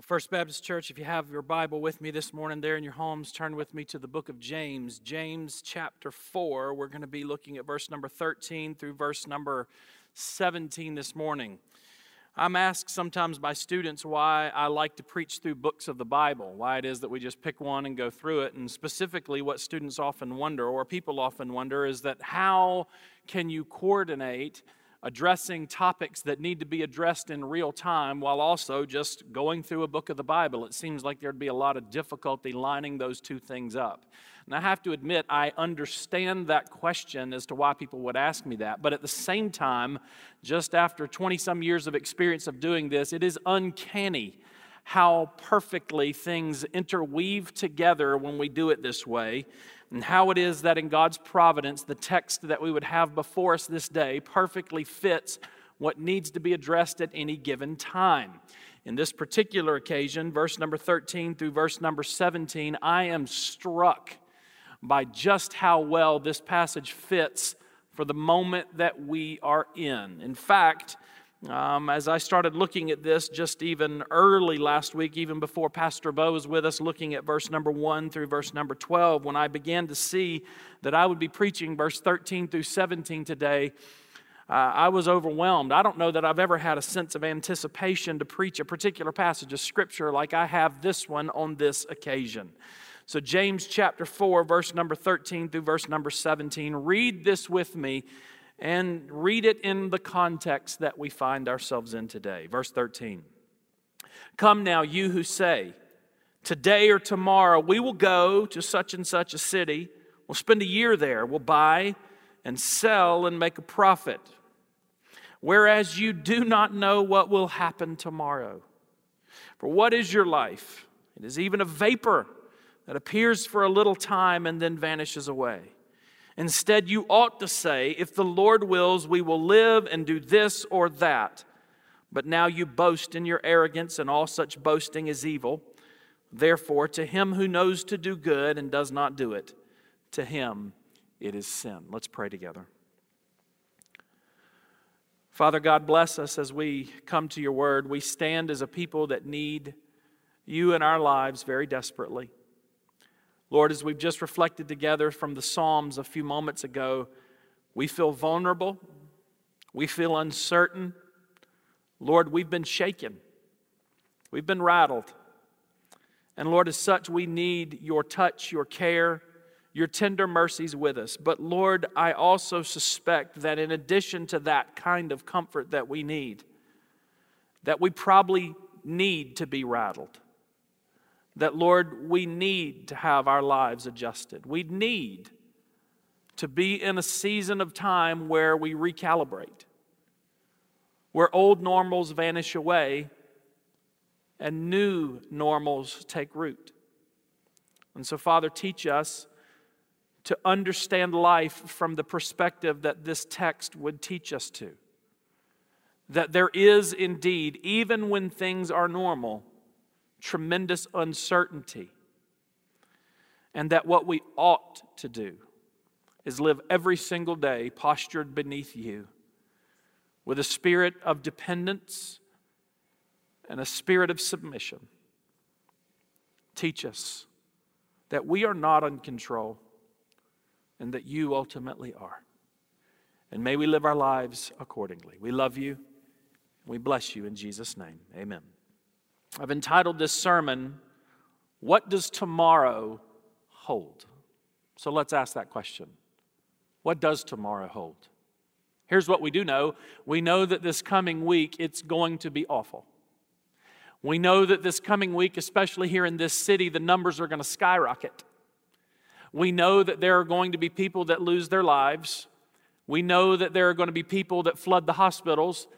Well, First Baptist Church, if you have your Bible with me this morning there in your homes, turn with me to the book of James, James chapter 4. We're going to be looking at verse number 13 through verse number 17 this morning. I'm asked sometimes by students why I like to preach through books of the Bible, why it is that we just pick one and go through it. And specifically, what students often wonder, or people often wonder, is that how can you coordinate addressing topics that need to be addressed in real time while also just going through a book of the Bible. It seems like there'd be a lot of difficulty lining those two things up. And I have to admit, I understand that question as to why people would ask me that. But at the same time, just after 20 some years of experience of doing this, it is uncanny how perfectly things interweave together when we do it this way and how it is that in God's providence, the text that we would have before us this day perfectly fits what needs to be addressed at any given time. In this particular occasion, verse number 13 through verse number 17, I am struck by just how well this passage fits for the moment that we are in. In fact, um, as I started looking at this just even early last week, even before Pastor Bo was with us, looking at verse number 1 through verse number 12, when I began to see that I would be preaching verse 13 through 17 today, uh, I was overwhelmed. I don't know that I've ever had a sense of anticipation to preach a particular passage of Scripture like I have this one on this occasion. So, James chapter 4, verse number 13 through verse number 17, read this with me and read it in the context that we find ourselves in today. Verse 13 Come now, you who say, Today or tomorrow we will go to such and such a city, we'll spend a year there, we'll buy and sell and make a profit. Whereas you do not know what will happen tomorrow. For what is your life? It is even a vapor that appears for a little time and then vanishes away. Instead, you ought to say, If the Lord wills, we will live and do this or that. But now you boast in your arrogance, and all such boasting is evil. Therefore, to him who knows to do good and does not do it, to him it is sin. Let's pray together. Father God, bless us as we come to your word. We stand as a people that need you in our lives very desperately. Lord, as we've just reflected together from the Psalms a few moments ago, we feel vulnerable. We feel uncertain. Lord, we've been shaken. We've been rattled. And Lord, as such, we need your touch, your care, your tender mercies with us. But Lord, I also suspect that in addition to that kind of comfort that we need, that we probably need to be rattled that, Lord, we need to have our lives adjusted. We need to be in a season of time where we recalibrate, where old normals vanish away and new normals take root. And so, Father, teach us to understand life from the perspective that this text would teach us to. That there is indeed, even when things are normal, tremendous uncertainty. And that what we ought to do is live every single day postured beneath you with a spirit of dependence and a spirit of submission. Teach us that we are not in control and that you ultimately are. And may we live our lives accordingly. We love you. We bless you in Jesus' name. Amen. I've entitled this sermon, What Does Tomorrow Hold? So let's ask that question. What does tomorrow hold? Here's what we do know we know that this coming week it's going to be awful. We know that this coming week, especially here in this city, the numbers are going to skyrocket. We know that there are going to be people that lose their lives. We know that there are going to be people that flood the hospitals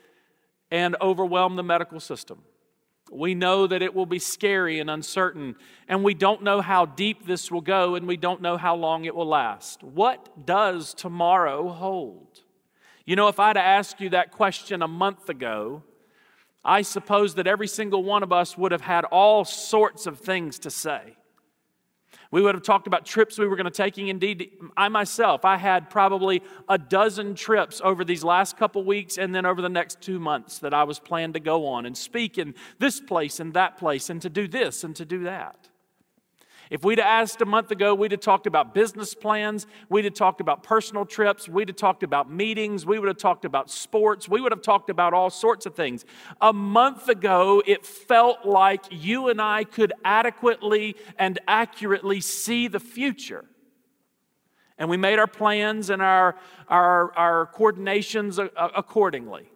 and overwhelm the medical system. We know that it will be scary and uncertain, and we don't know how deep this will go, and we don't know how long it will last. What does tomorrow hold? You know, if I'd asked you that question a month ago, I suppose that every single one of us would have had all sorts of things to say. We would have talked about trips we were going to taking. Indeed, I myself, I had probably a dozen trips over these last couple weeks and then over the next two months that I was planned to go on and speak in this place and that place and to do this and to do that. If we'd asked a month ago, we'd have talked about business plans, we'd have talked about personal trips, we'd have talked about meetings, we would have talked about sports, we would have talked about all sorts of things. A month ago, it felt like you and I could adequately and accurately see the future. And we made our plans and our, our, our coordinations accordingly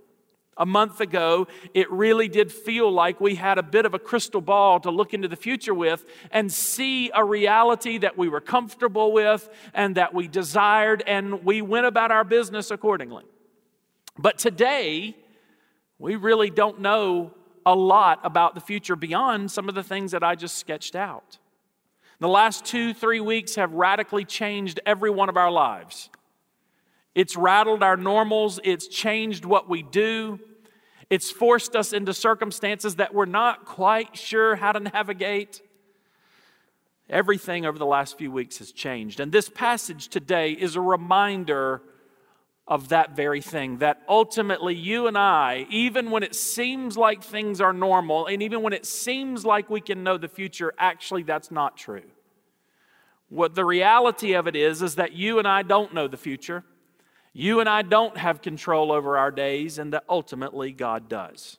a month ago, it really did feel like we had a bit of a crystal ball to look into the future with and see a reality that we were comfortable with and that we desired, and we went about our business accordingly. But today, we really don't know a lot about the future beyond some of the things that I just sketched out. The last two, three weeks have radically changed every one of our lives. It's rattled our normals, it's changed what we do, it's forced us into circumstances that we're not quite sure how to navigate. Everything over the last few weeks has changed. And this passage today is a reminder of that very thing that ultimately you and I, even when it seems like things are normal, and even when it seems like we can know the future, actually that's not true. What the reality of it is, is that you and I don't know the future. You and I don't have control over our days, and that ultimately God does.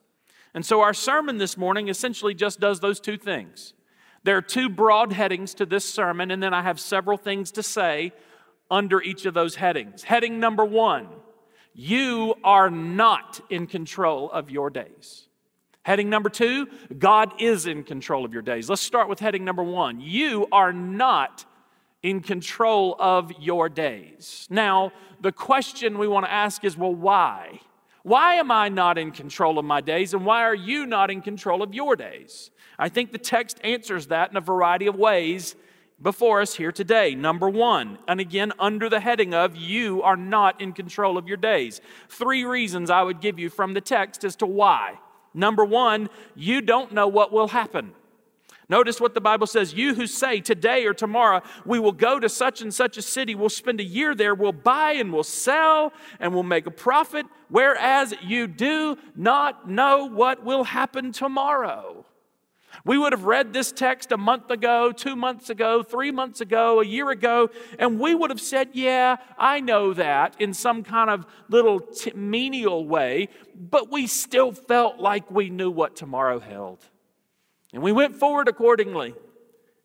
And so our sermon this morning essentially just does those two things. There are two broad headings to this sermon, and then I have several things to say under each of those headings. Heading number one you are not in control of your days. Heading number two, God is in control of your days. Let's start with heading number one. You are not in control of your days. Now, the question we want to ask is well, why? Why am I not in control of my days, and why are you not in control of your days? I think the text answers that in a variety of ways before us here today. Number one, and again, under the heading of you are not in control of your days. Three reasons I would give you from the text as to why. Number one, you don't know what will happen. Notice what the Bible says You who say today or tomorrow, we will go to such and such a city, we'll spend a year there, we'll buy and we'll sell and we'll make a profit, whereas you do not know what will happen tomorrow. We would have read this text a month ago, two months ago, three months ago, a year ago, and we would have said, Yeah, I know that in some kind of little t- menial way, but we still felt like we knew what tomorrow held. And we went forward accordingly.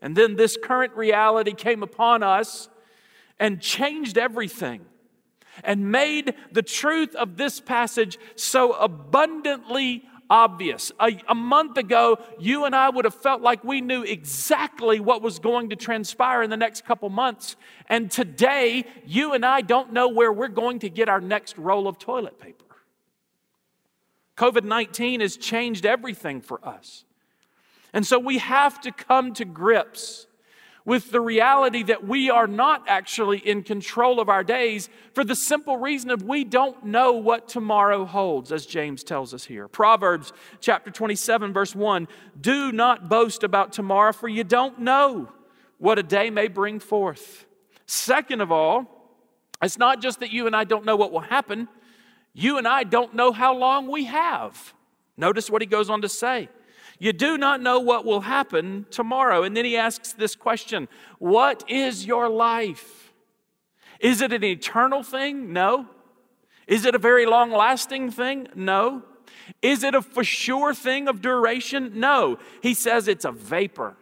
And then this current reality came upon us and changed everything and made the truth of this passage so abundantly obvious. A, a, month ago, you and I would have felt like we knew exactly what was going to transpire in the next couple months. And today, you and I don't know where we're going to get our next roll of toilet paper. COVID 19 has changed everything for us. And so we have to come to grips with the reality that we are not actually in control of our days for the simple reason of we don't know what tomorrow holds as James tells us here. Proverbs chapter 27 verse 1, do not boast about tomorrow for you don't know what a day may bring forth. Second of all, it's not just that you and I don't know what will happen, you and I don't know how long we have. Notice what he goes on to say. You do not know what will happen tomorrow. And then he asks this question What is your life? Is it an eternal thing? No. Is it a very long lasting thing? No. Is it a for sure thing of duration? No. He says it's a vapor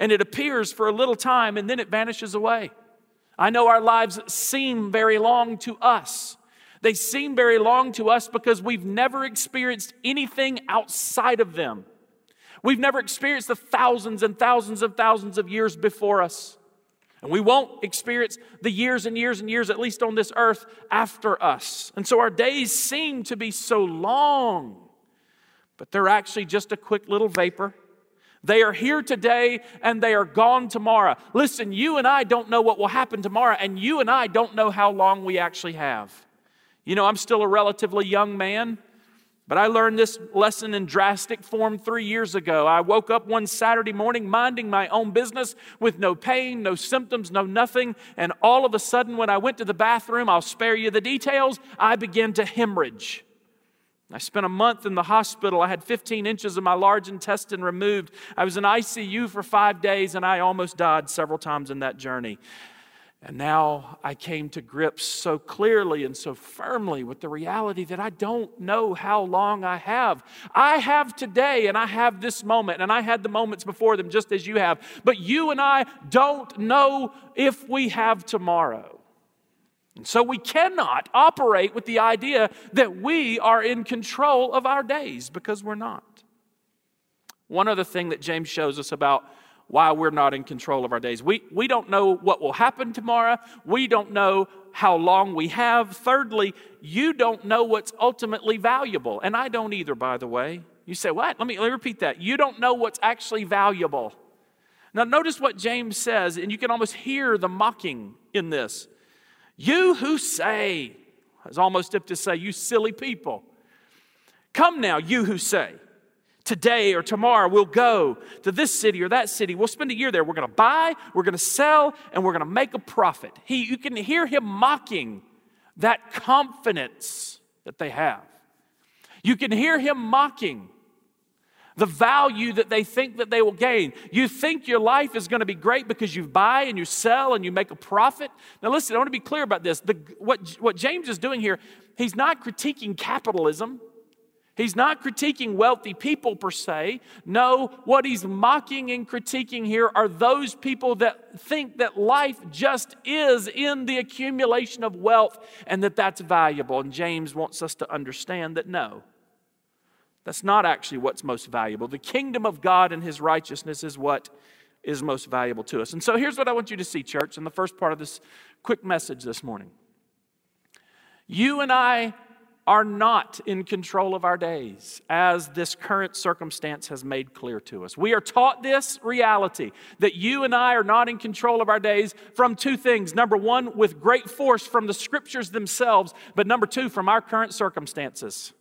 and it appears for a little time and then it vanishes away. I know our lives seem very long to us. They seem very long to us because we've never experienced anything outside of them. We've never experienced the thousands and thousands of thousands of years before us. And we won't experience the years and years and years, at least on this earth, after us. And so our days seem to be so long, but they're actually just a quick little vapor. They are here today and they are gone tomorrow. Listen, you and I don't know what will happen tomorrow, and you and I don't know how long we actually have. You know, I'm still a relatively young man. But I learned this lesson in drastic form three years ago. I woke up one Saturday morning minding my own business with no pain, no symptoms, no nothing. And all of a sudden, when I went to the bathroom, I'll spare you the details, I began to hemorrhage. I spent a month in the hospital. I had 15 inches of my large intestine removed. I was in ICU for five days, and I almost died several times in that journey. And now I came to grips so clearly and so firmly with the reality that I don't know how long I have. I have today and I have this moment, and I had the moments before them just as you have. But you and I don't know if we have tomorrow. And so we cannot operate with the idea that we are in control of our days because we're not. One other thing that James shows us about why we're not in control of our days. We, we don't know what will happen tomorrow. We don't know how long we have. Thirdly, you don't know what's ultimately valuable. And I don't either, by the way. You say, what? Let me, let me repeat that. You don't know what's actually valuable. Now, notice what James says, and you can almost hear the mocking in this. You who say, as almost if to say, you silly people. Come now, you who say, today or tomorrow we'll go to this city or that city. We'll spend a year there. We're going to buy we're going to sell and we're going to make a profit. He you can hear him mocking that confidence that they have. You can hear him mocking the value that they think that they will gain. You think your life is going to be great because you buy and you sell and you make a profit? Now listen i want to be clear about this. The, what, what james is doing here he's not critiquing capitalism He's not critiquing wealthy people per se. No, what he's mocking and critiquing here are those people that think that life just is in the accumulation of wealth and that that's valuable. And James wants us to understand that no, that's not actually what's most valuable. The kingdom of God and his righteousness is what is most valuable to us. And so here's what I want you to see, church, in the first part of this quick message this morning. You and I are not in control of our days, as this current circumstance has made clear to us. We are taught this reality that you and I are not in control of our days from two things. Number one, with great force from the scriptures themselves, but number two, from our current circumstances.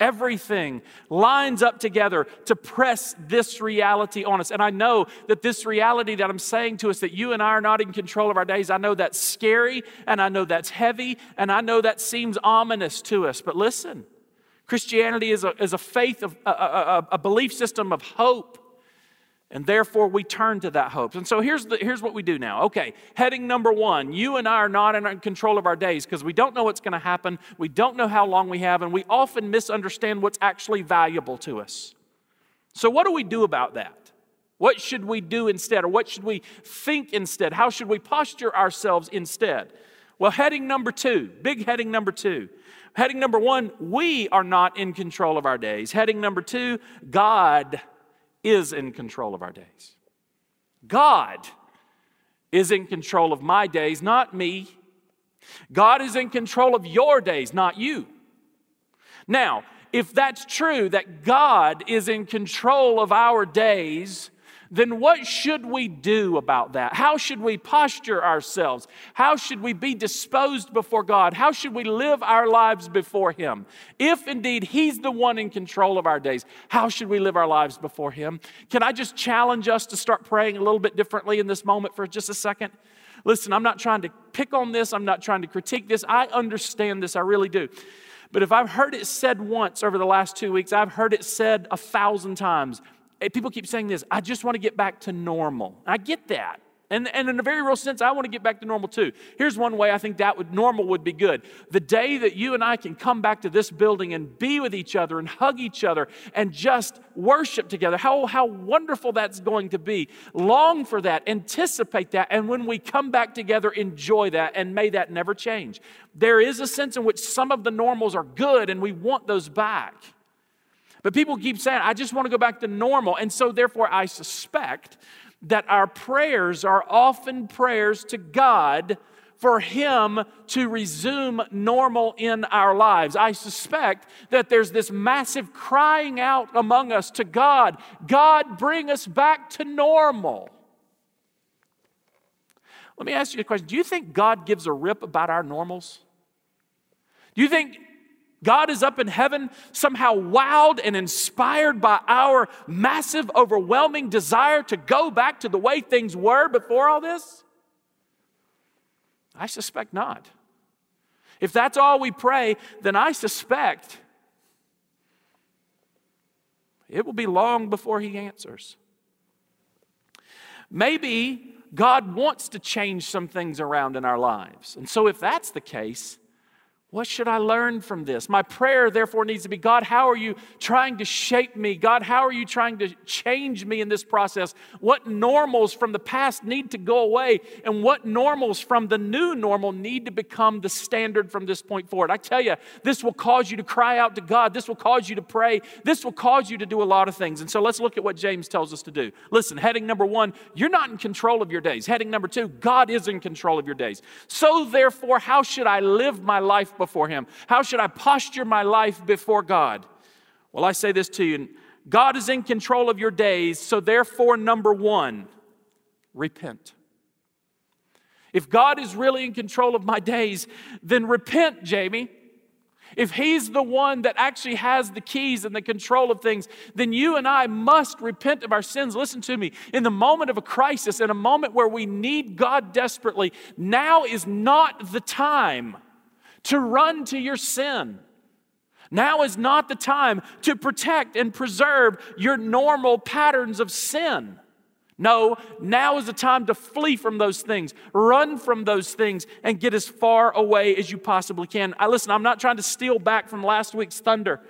Everything lines up together to press this reality on us. And I know that this reality that I'm saying to us that you and I are not in control of our days, I know that's scary and I know that's heavy and I know that seems ominous to us. But listen, Christianity is a, is a faith of a, a, a belief system of hope. And therefore, we turn to that hope. And so here's, the, here's what we do now. Okay, heading number one you and I are not in control of our days because we don't know what's going to happen. We don't know how long we have, and we often misunderstand what's actually valuable to us. So, what do we do about that? What should we do instead, or what should we think instead? How should we posture ourselves instead? Well, heading number two, big heading number two. Heading number one, we are not in control of our days. Heading number two, God is in control of our days. God is in control of my days, not me. God is in control of your days, not you. Now, if that's true, that God is in control of our days, then what should we do about that? How should we posture ourselves? How should we be disposed before God? How should we live our lives before Him? If indeed He's the one in control of our days, how should we live our lives before Him? Can I just challenge us to start praying a little bit differently in this moment for just a second? Listen, I'm not trying to pick on this, I'm not trying to critique this. I understand this, I really do. But if I've heard it said once over the last two weeks, I've heard it said a thousand times Eh, people keep saying this I just want to get back to normal. I get that. And, and in a very real sense, I want to get back to normal too. Here's one way I think that would normal would be good. The day that you and I can come back to this building and be with each other and hug each other and just worship together. How, how wonderful that's going to be. Long for that, anticipate that, and when we come back together, enjoy that, and may that never change. There is a sense in which some of the normals are good and we want those back. But people keep saying, I just want to go back to normal. And so, therefore, I suspect that our prayers are often prayers to God for Him to resume normal in our lives. I suspect that there's this massive crying out among us to God God, bring us back to normal. Let me ask you a question Do you think God gives a rip about our normals? Do you think God is up in heaven, somehow wowed and inspired by our massive, overwhelming desire to go back to the way things were before all this? I suspect not. If that's all we pray, then I suspect it will be long before He answers. Maybe God wants to change some things around in our lives. And so, if that's the case, what should I learn from this? My prayer, therefore, needs to be God, how are you trying to shape me? God, how are you trying to change me in this process? What normals from the past need to go away? And what normals from the new normal need to become the standard from this point forward? I tell you, this will cause you to cry out to God. This will cause you to pray. This will cause you to do a lot of things. And so let's look at what James tells us to do. Listen, heading number one, you're not in control of your days. Heading number two, God is in control of your days. So, therefore, how should I live my life? Before Him? How should I posture my life before God? Well, I say this to you God is in control of your days, so therefore, number one, repent. If God is really in control of my days, then repent, Jamie. If He's the one that actually has the keys and the control of things, then you and I must repent of our sins. Listen to me. In the moment of a crisis, in a moment where we need God desperately, now is not the time to run to your sin. Now is not the time to protect and preserve your normal patterns of sin. No, now is the time to flee from those things, run from those things, and get as far away as you possibly can. I listen, I'm not trying to steal back from last week's thunder.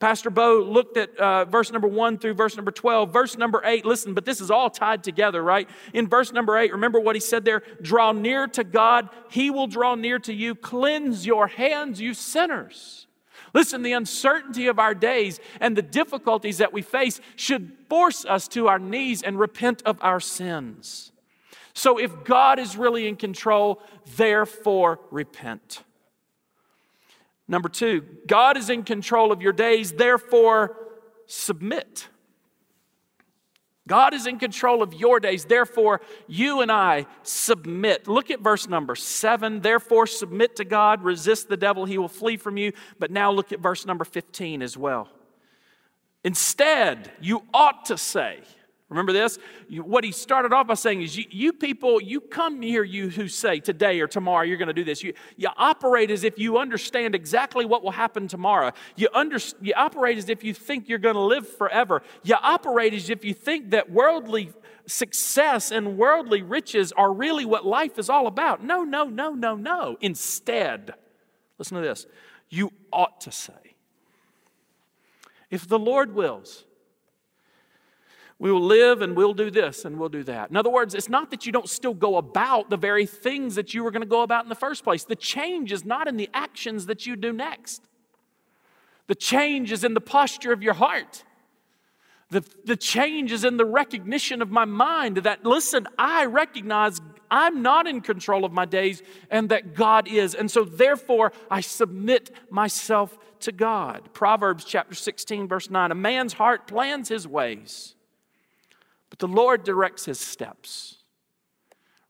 Pastor Bo looked at uh, verse number one through verse number 12. Verse number eight, listen, but this is all tied together, right? In verse number eight, remember what he said there? Draw near to God, he will draw near to you. Cleanse your hands, you sinners. Listen, the uncertainty of our days and the difficulties that we face should force us to our knees and repent of our sins. So if God is really in control, therefore repent. Number two, God is in control of your days, therefore submit. God is in control of your days, therefore you and I submit. Look at verse number seven. Therefore, submit to God, resist the devil, he will flee from you. But now look at verse number 15 as well. Instead, you ought to say, Remember this? What he started off by saying is, you, you, people, you come here, you who say today or tomorrow you're going to do this. You, you operate as if you understand exactly what will happen tomorrow. You, under, you operate as if you think you're going to live forever. You operate as if you think that worldly success and worldly riches are really what life is all about. No, no, no, no, no. Instead, listen to this. You ought to say, if the Lord wills, we will live and we'll do this and we'll do that. In other words, it's not that you don't still go about the very things that you were going to go about in the first place. The change is not in the actions that you do next, the change is in the posture of your heart. The, the change is in the recognition of my mind that, listen, I recognize I'm not in control of my days and that God is. And so, therefore, I submit myself to God. Proverbs chapter 16, verse 9 A man's heart plans his ways but the Lord directs his steps.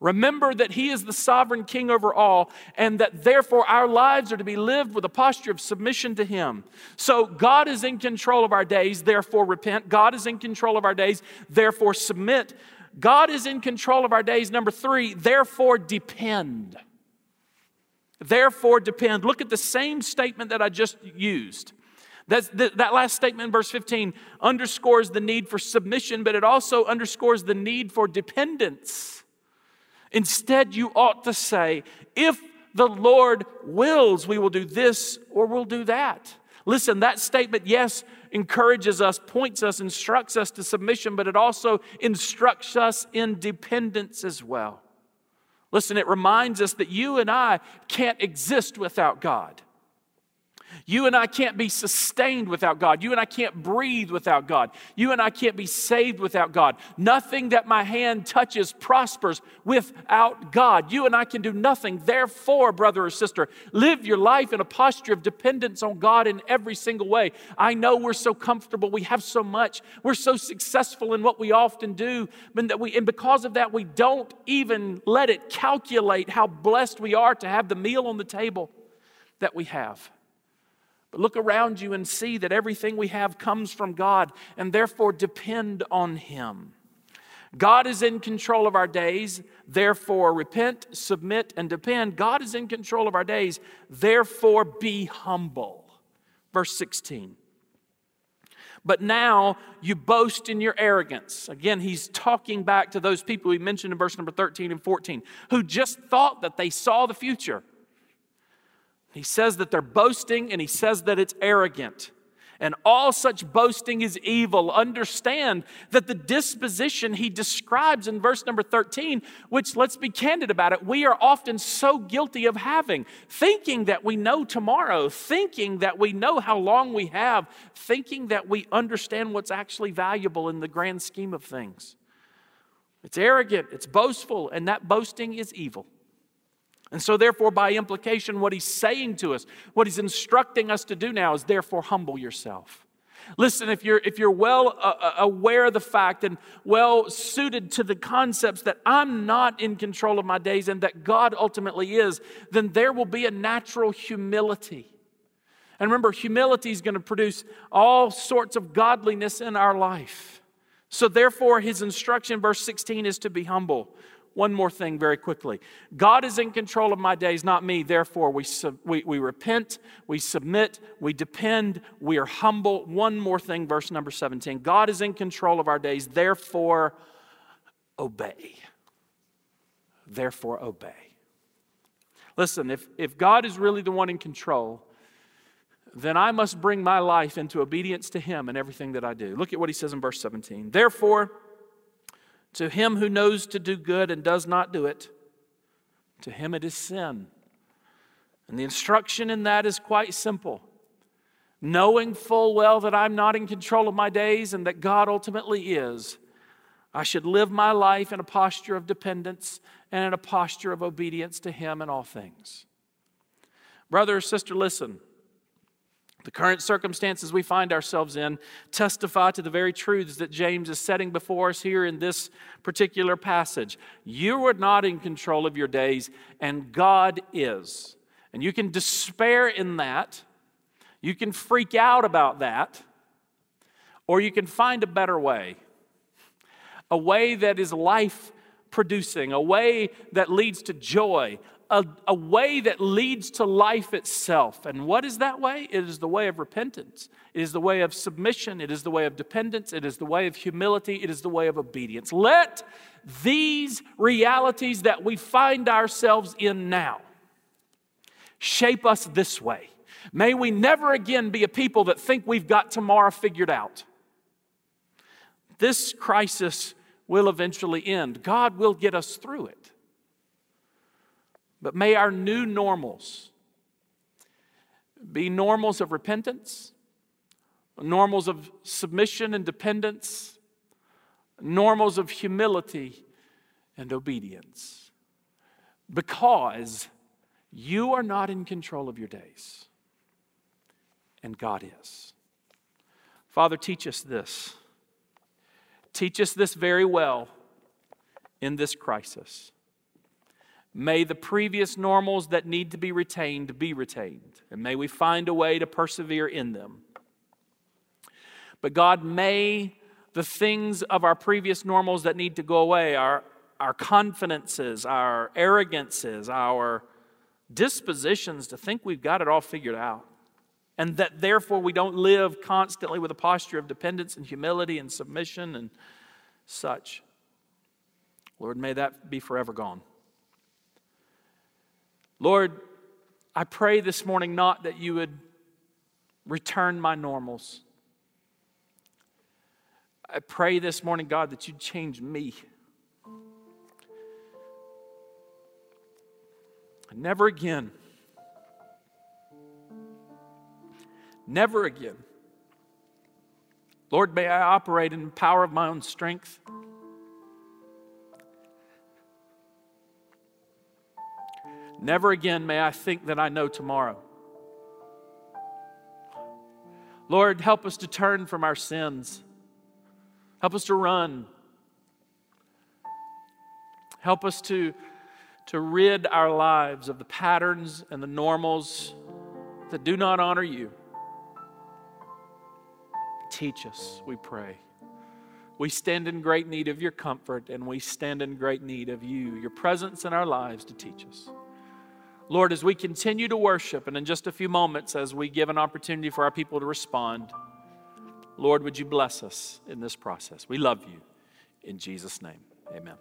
Remember that He is the sovereign King over all, and that therefore our lives are to be lived with a posture of submission to Him. So God is in control of our days, therefore repent. God is in control of our days, therefore submit. God is in control of our days, number three, therefore depend. Therefore depend. Look at the same statement that I just used. That's, that, that last statement in verse 15 underscores the need for submission, but it also underscores the need for dependence. Instead, you ought to say, if the Lord wills, we will do this or we'll do that. Listen, that statement, yes, encourages us, points us, instructs us to submission, but it also instructs us in dependence as well. Listen, it reminds us that you and I can't exist without God. You and I can't be sustained without God. You and I can't breathe without God. You and I can't be saved without God. Nothing that my hand touches prospers without God. You and I can do nothing. Therefore, brother or sister, live your life in a posture of dependence on God in every single way. I know we're so comfortable. We have so much. We're so successful in what we often do. And, we, and because of that, we don't even let it calculate how blessed we are to have the meal on the table that we have. But look around you and see that everything we have comes from God and therefore depend on Him. God is in control of our days, therefore repent, submit, and depend. God is in control of our days, therefore be humble. Verse 16. But now you boast in your arrogance. Again, he's talking back to those people we mentioned in verse number 13 and 14 who just thought that they saw the future. He says that they're boasting and he says that it's arrogant. And all such boasting is evil. Understand that the disposition he describes in verse number 13, which let's be candid about it, we are often so guilty of having, thinking that we know tomorrow, thinking that we know how long we have, thinking that we understand what's actually valuable in the grand scheme of things. It's arrogant, it's boastful, and that boasting is evil. And so, therefore, by implication, what he's saying to us, what he's instructing us to do now is therefore humble yourself. Listen, if you're, if you're well uh, uh, aware of the fact and well suited to the concepts that I'm not in control of my days and that God ultimately is, then there will be a natural humility. And remember, humility is going to produce all sorts of godliness in our life. So, therefore, his instruction, verse 16, is to be humble. One more thing, very quickly. God is in control of my days, not me. Therefore, we, sub, we, we repent, we submit, we depend, we are humble. One more thing, verse number 17. God is in control of our days. Therefore, obey. Therefore, obey. Listen, if, if God is really the one in control, then I must bring my life into obedience to Him in everything that I do. Look at what He says in verse 17. Therefore, to him who knows to do good and does not do it, to him it is sin. And the instruction in that is quite simple. Knowing full well that I'm not in control of my days and that God ultimately is, I should live my life in a posture of dependence and in a posture of obedience to Him in all things. Brother or sister, listen. The current circumstances we find ourselves in testify to the very truths that James is setting before us here in this particular passage. You are not in control of your days, and God is. And you can despair in that, you can freak out about that, or you can find a better way. A way that is life producing, a way that leads to joy, a, a way that leads to life itself. And what is that way? It is the way of repentance. It is the way of submission. It is the way of dependence. It is the way of humility. It is the way of obedience. Let these realities that we find ourselves in now shape us this way. May we never again be a people that think we've got tomorrow figured out. This crisis will eventually end. God will get us through it. But may our new normals be normals of repentance, normals of submission and dependence, normals of humility and obedience. Because you are not in control of your days, and God is. Father, teach us this. Teach us this very well in this crisis. May the previous normals that need to be retained be retained, and may we find a way to persevere in them. But God, may the things of our previous normals that need to go away, our, our confidences, our arrogances, our dispositions to think we've got it all figured out, and that therefore we don't live constantly with a posture of dependence and humility and submission and such. Lord, may that be forever gone. Lord, I pray this morning not that you would return my normals. I pray this morning, God, that you'd change me. Never again. Never again. Lord, may I operate in the power of my own strength. Never again may I think that I know tomorrow. Lord, help us to turn from our sins. Help us to run. Help us to, to rid our lives of the patterns and the normals that do not honor you. Teach us, we pray. We stand in great need of your comfort, and we stand in great need of you, your presence in our lives to teach us. Lord, as we continue to worship, and in just a few moments, as we give an opportunity for our people to respond, Lord, would you bless us in this process? We love you. In Jesus' name, amen.